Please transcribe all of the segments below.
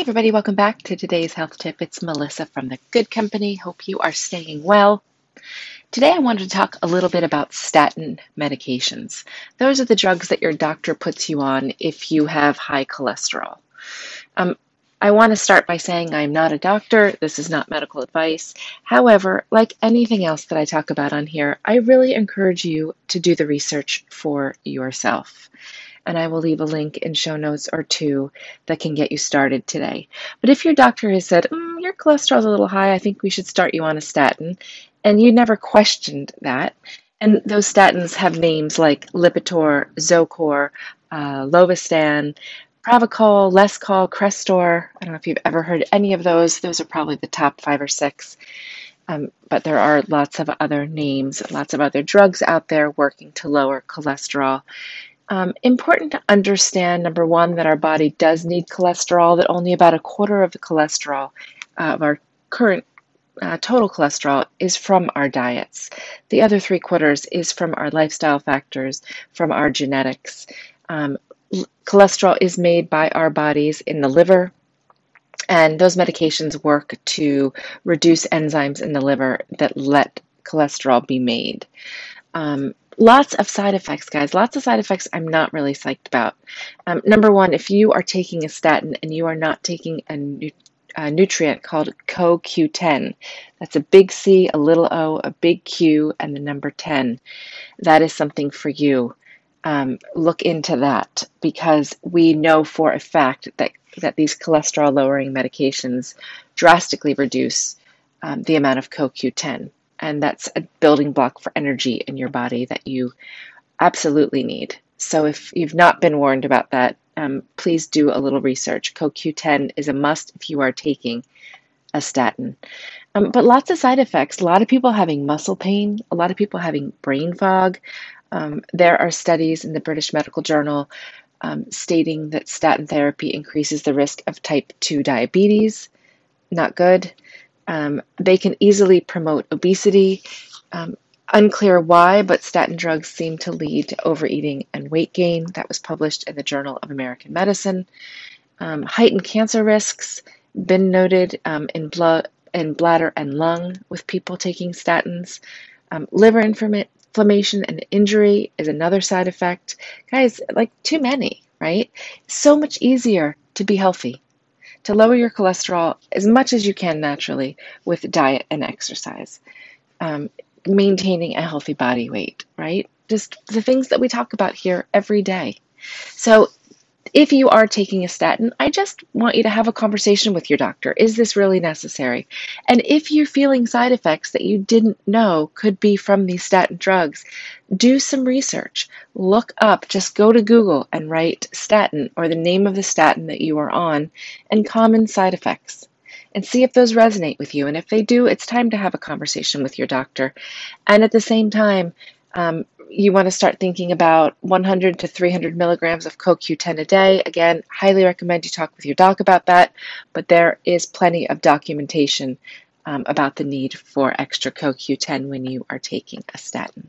Hey, everybody, welcome back to today's health tip. It's Melissa from the Good Company. Hope you are staying well. Today, I wanted to talk a little bit about statin medications. Those are the drugs that your doctor puts you on if you have high cholesterol. Um, I want to start by saying I'm not a doctor. This is not medical advice. However, like anything else that I talk about on here, I really encourage you to do the research for yourself and I will leave a link in show notes or two that can get you started today. But if your doctor has said, mm, your cholesterol's a little high, I think we should start you on a statin, and you never questioned that, and those statins have names like Lipitor, Zocor, uh, lovastatin, Pravachol, Lescol, Crestor. I don't know if you've ever heard any of those. Those are probably the top five or six. Um, but there are lots of other names, lots of other drugs out there working to lower cholesterol. Um, important to understand number one, that our body does need cholesterol, that only about a quarter of the cholesterol uh, of our current uh, total cholesterol is from our diets. The other three quarters is from our lifestyle factors, from our genetics. Um, cholesterol is made by our bodies in the liver, and those medications work to reduce enzymes in the liver that let cholesterol be made. Um, lots of side effects, guys. Lots of side effects I'm not really psyched about. Um, number one, if you are taking a statin and you are not taking a, nu- a nutrient called CoQ10, that's a big C, a little o, a big Q, and the number 10, that is something for you. Um, look into that because we know for a fact that, that these cholesterol lowering medications drastically reduce um, the amount of CoQ10 and that's a building block for energy in your body that you absolutely need. So if you've not been warned about that, um, please do a little research. CoQ10 is a must if you are taking a statin. Um, but lots of side effects. A lot of people having muscle pain, a lot of people having brain fog. Um, there are studies in the British Medical Journal um, stating that statin therapy increases the risk of type 2 diabetes. Not good. Um, they can easily promote obesity. Um, unclear why, but statin drugs seem to lead to overeating and weight gain. That was published in the Journal of American Medicine. Um, heightened cancer risks been noted um, in blood in bladder and lung with people taking statins. Um, liver inflammation and injury is another side effect. Guys, like too many, right? So much easier to be healthy to lower your cholesterol as much as you can naturally with diet and exercise. Um, maintaining a healthy body weight, right? Just the things that we talk about here every day. So, if you are taking a statin, I just want you to have a conversation with your doctor. Is this really necessary? And if you're feeling side effects that you didn't know could be from these statin drugs, do some research. Look up, just go to Google and write statin or the name of the statin that you are on and common side effects and see if those resonate with you. And if they do, it's time to have a conversation with your doctor. And at the same time, um, you want to start thinking about 100 to 300 milligrams of CoQ10 a day. Again, highly recommend you talk with your doc about that, but there is plenty of documentation um, about the need for extra CoQ10 when you are taking a statin.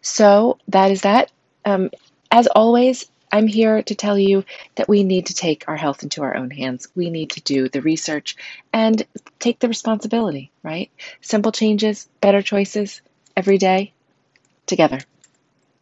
So that is that. Um, as always, I'm here to tell you that we need to take our health into our own hands. We need to do the research and take the responsibility, right? Simple changes, better choices every day together.